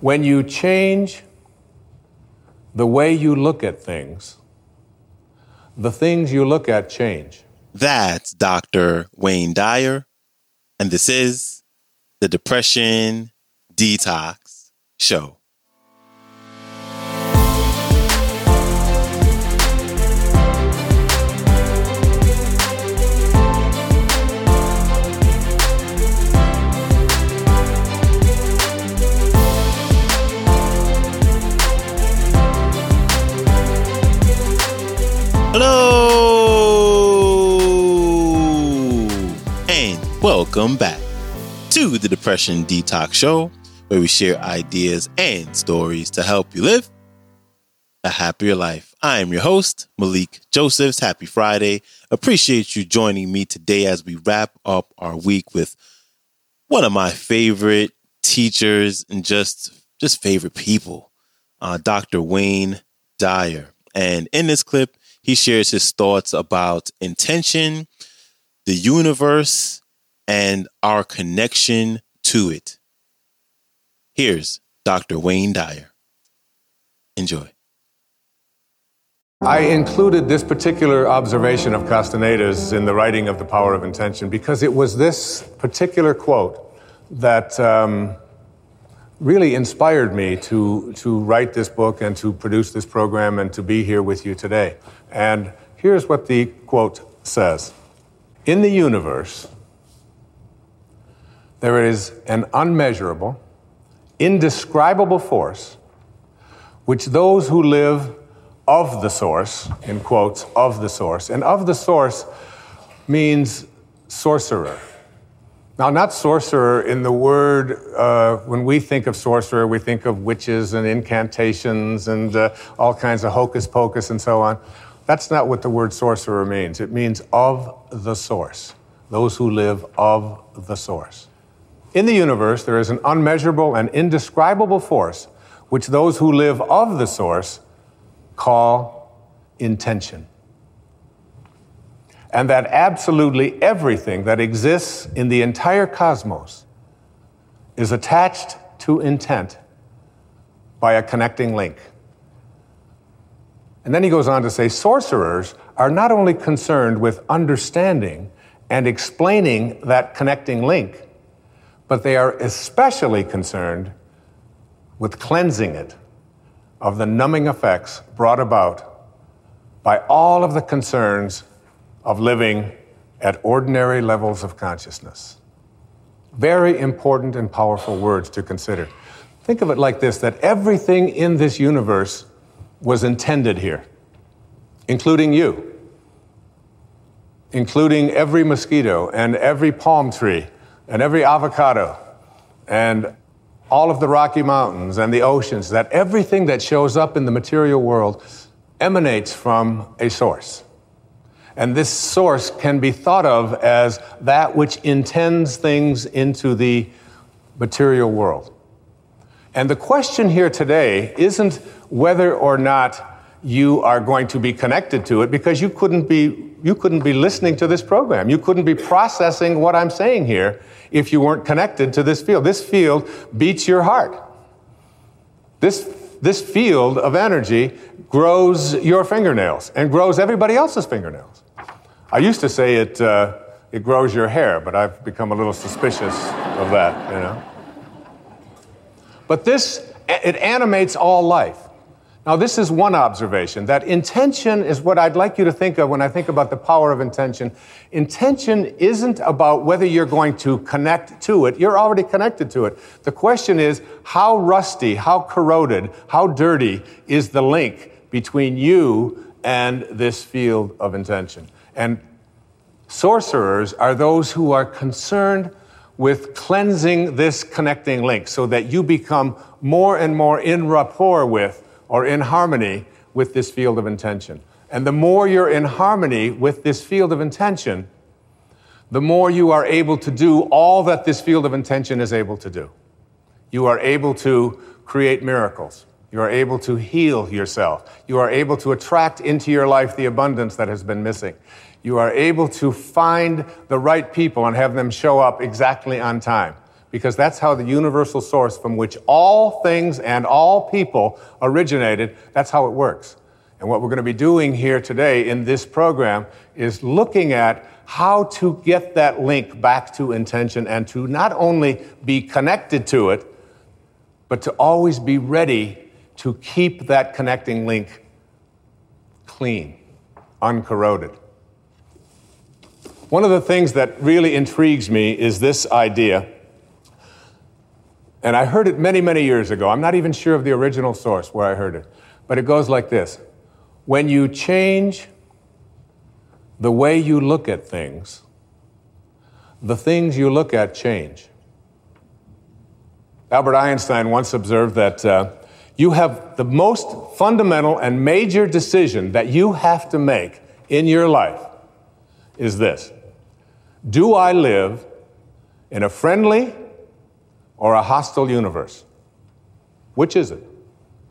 When you change the way you look at things, the things you look at change. That's Dr. Wayne Dyer, and this is the Depression Detox Show. Welcome back to the Depression Detox Show, where we share ideas and stories to help you live a happier life. I am your host, Malikee Josephs. Happy Friday. Appreciate you joining me today as we wrap up our week with one of my favorite teachers and just just favorite people, uh, Dr. Wayne Dyer. And in this clip, he shares his thoughts about intention, the universe, and our connection to it. Here's Dr. Wayne Dyer. Enjoy. I included this particular observation of Castaneda's in the writing of The Power of Intention because it was this particular quote that um, really inspired me to, to write this book and to produce this program and to be here with you today. And here's what the quote says In the universe, there is an unmeasurable, indescribable force which those who live of the source, in quotes, of the source, and of the source means sorcerer. Now, not sorcerer in the word, uh, when we think of sorcerer, we think of witches and incantations and uh, all kinds of hocus pocus and so on. That's not what the word sorcerer means. It means of the source, those who live of the source. In the universe, there is an unmeasurable and indescribable force which those who live of the source call intention and that absolutely everything that exists in the entire cosmos is attached to intent by a connecting link. And then he goes on to say sorcerers are not only concerned with understanding and explaining that connecting link, but they are especially concerned with cleansing it of the numbing effects brought about by all of the concerns of living at ordinary levels of consciousness. Very important and powerful words to consider. Think of it like this that everything in this universe was intended here, including you, including every mosquito and every palm tree and every avocado and all of the Rocky Mountains and the oceans, that everything that shows up in the material world emanates from a source. And this source can be thought of as that which intends things into the material world. And the question here today isn't whether or not you are going to be connected to it because you couldn't be you couldn't be listening to this program. You couldn't be processing what I'm saying here if you weren't connected to this field. This field beats your heart. This this field of energy grows your fingernails and grows everybody else's fingernails. I used to say it, uh, it grows your hair, but I've become a little suspicious of that, you know. But this, it animates all life. Now, this is one observation that intention is what I'd like you to think of when I think about the power of intention. Intention isn't about whether you're going to connect to it, you're already connected to it. The question is how rusty, how corroded, how dirty is the link between you and this field of intention? And sorcerers are those who are concerned with cleansing this connecting link so that you become more and more in rapport with or in harmony with this field of intention. And the more you're in harmony with this field of intention, the more you are able to do all that this field of intention is able to do. You are able to create miracles. You are able to heal yourself. You are able to attract into your life the abundance that has been missing you are able to find the right people and have them show up exactly on time. Because that's how the universal source from which all things and all people originated, that's how it works. And what we're going to be doing here today in this program is looking at how to get that link back to intention and to not only be connected to it, but to always be ready to keep that connecting link clean, uncorroded. One of the things that really intrigues me is this idea. And I heard it many, many years ago. I'm not even sure of the original source where I heard it. But it goes like this When you change the way you look at things, the things you look at change. Albert Einstein once observed that uh, you have the most fundamental and major decision that you have to make in your life is this Do I live in a friendly or a hostile universe? Which is it?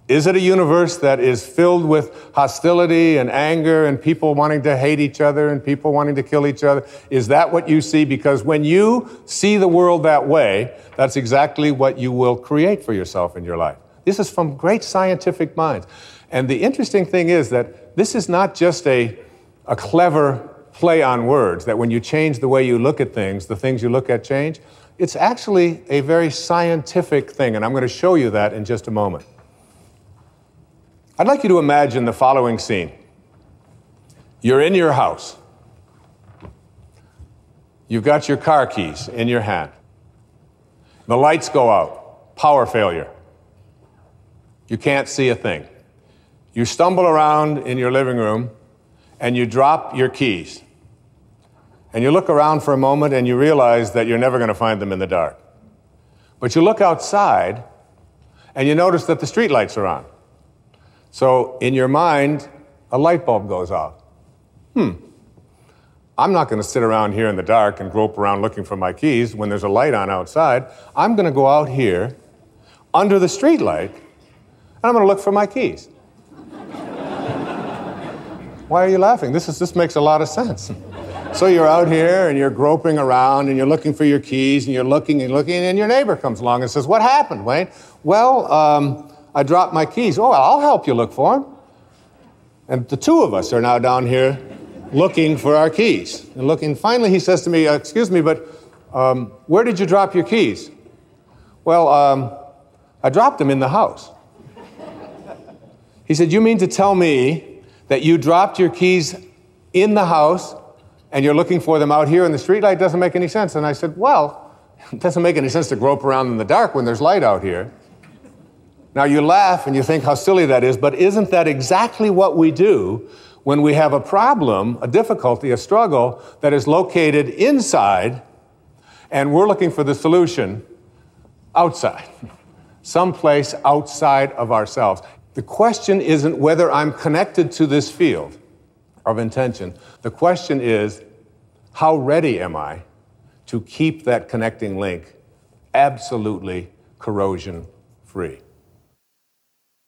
Is it a universe that is filled with hostility and anger and people wanting to hate each other and people wanting to kill each other? Is that what you see? Because when you see the world that way, that's exactly what you will create for yourself in your life. This is from great scientific minds. And the interesting thing is that this is not just a, a clever play on words, that when you change the way you look at things, the things you look at change. It's actually a very scientific thing, and I'm going to show you that in just a moment. I'd like you to imagine the following scene. You're in your house. You've got your car keys in your hand. The lights go out, power failure. You can't see a thing. You stumble around in your living room and you drop your keys. And you look around for a moment and you realize that you're never going to find them in the dark. But you look outside and you notice that the streetlights are on. So in your mind, a light bulb goes off. Hmm. I'm not going to sit around here in the dark and grope around looking for my keys when there's a light on outside. I'm going to go out here under the street light and I'm going to look for my keys. Why are you laughing? This, is, this makes a lot of sense. So you're out here and you're groping around and you're looking for your keys and you're looking and looking, and your neighbor comes along and says, What happened, Wayne? Well, um, I dropped my keys. Oh, I'll help you look for them. And the two of us are now down here looking for our keys. And looking, finally, he says to me, uh, Excuse me, but um, where did you drop your keys? Well, um, I dropped them in the house. He said, You mean to tell me that you dropped your keys in the house and you're looking for them out here in the streetlight? Doesn't make any sense. And I said, Well, it doesn't make any sense to grope around in the dark when there's light out here. Now you laugh and you think how silly that is, but isn't that exactly what we do when we have a problem, a difficulty, a struggle that is located inside and we're looking for the solution outside, someplace outside of ourselves? The question isn't whether I'm connected to this field of intention. The question is, how ready am I to keep that connecting link absolutely corrosion free?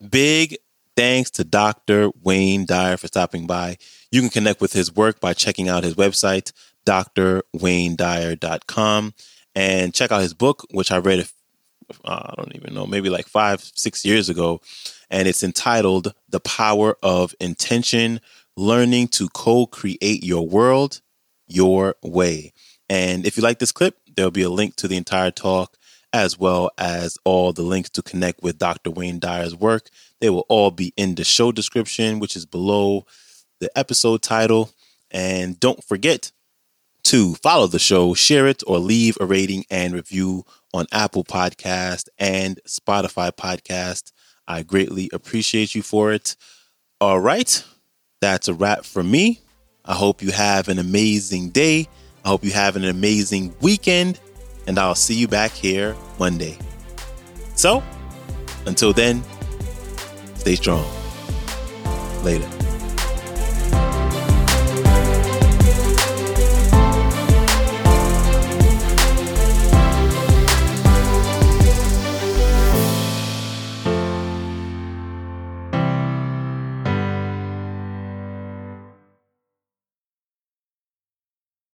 Big thanks to Dr. Wayne Dyer for stopping by. You can connect with his work by checking out his website, drwaynedyer.com, and check out his book, which I read, uh, I don't even know, maybe like five, six years ago. And it's entitled The Power of Intention Learning to Co Create Your World Your Way. And if you like this clip, there'll be a link to the entire talk as well as all the links to connect with Dr. Wayne Dyer's work. They will all be in the show description, which is below the episode title. And don't forget to follow the show, share it, or leave a rating and review on Apple Podcast and Spotify Podcast. I greatly appreciate you for it. All right, that's a wrap for me. I hope you have an amazing day. I hope you have an amazing weekend and I'll see you back here Monday. So, until then, stay strong. Later.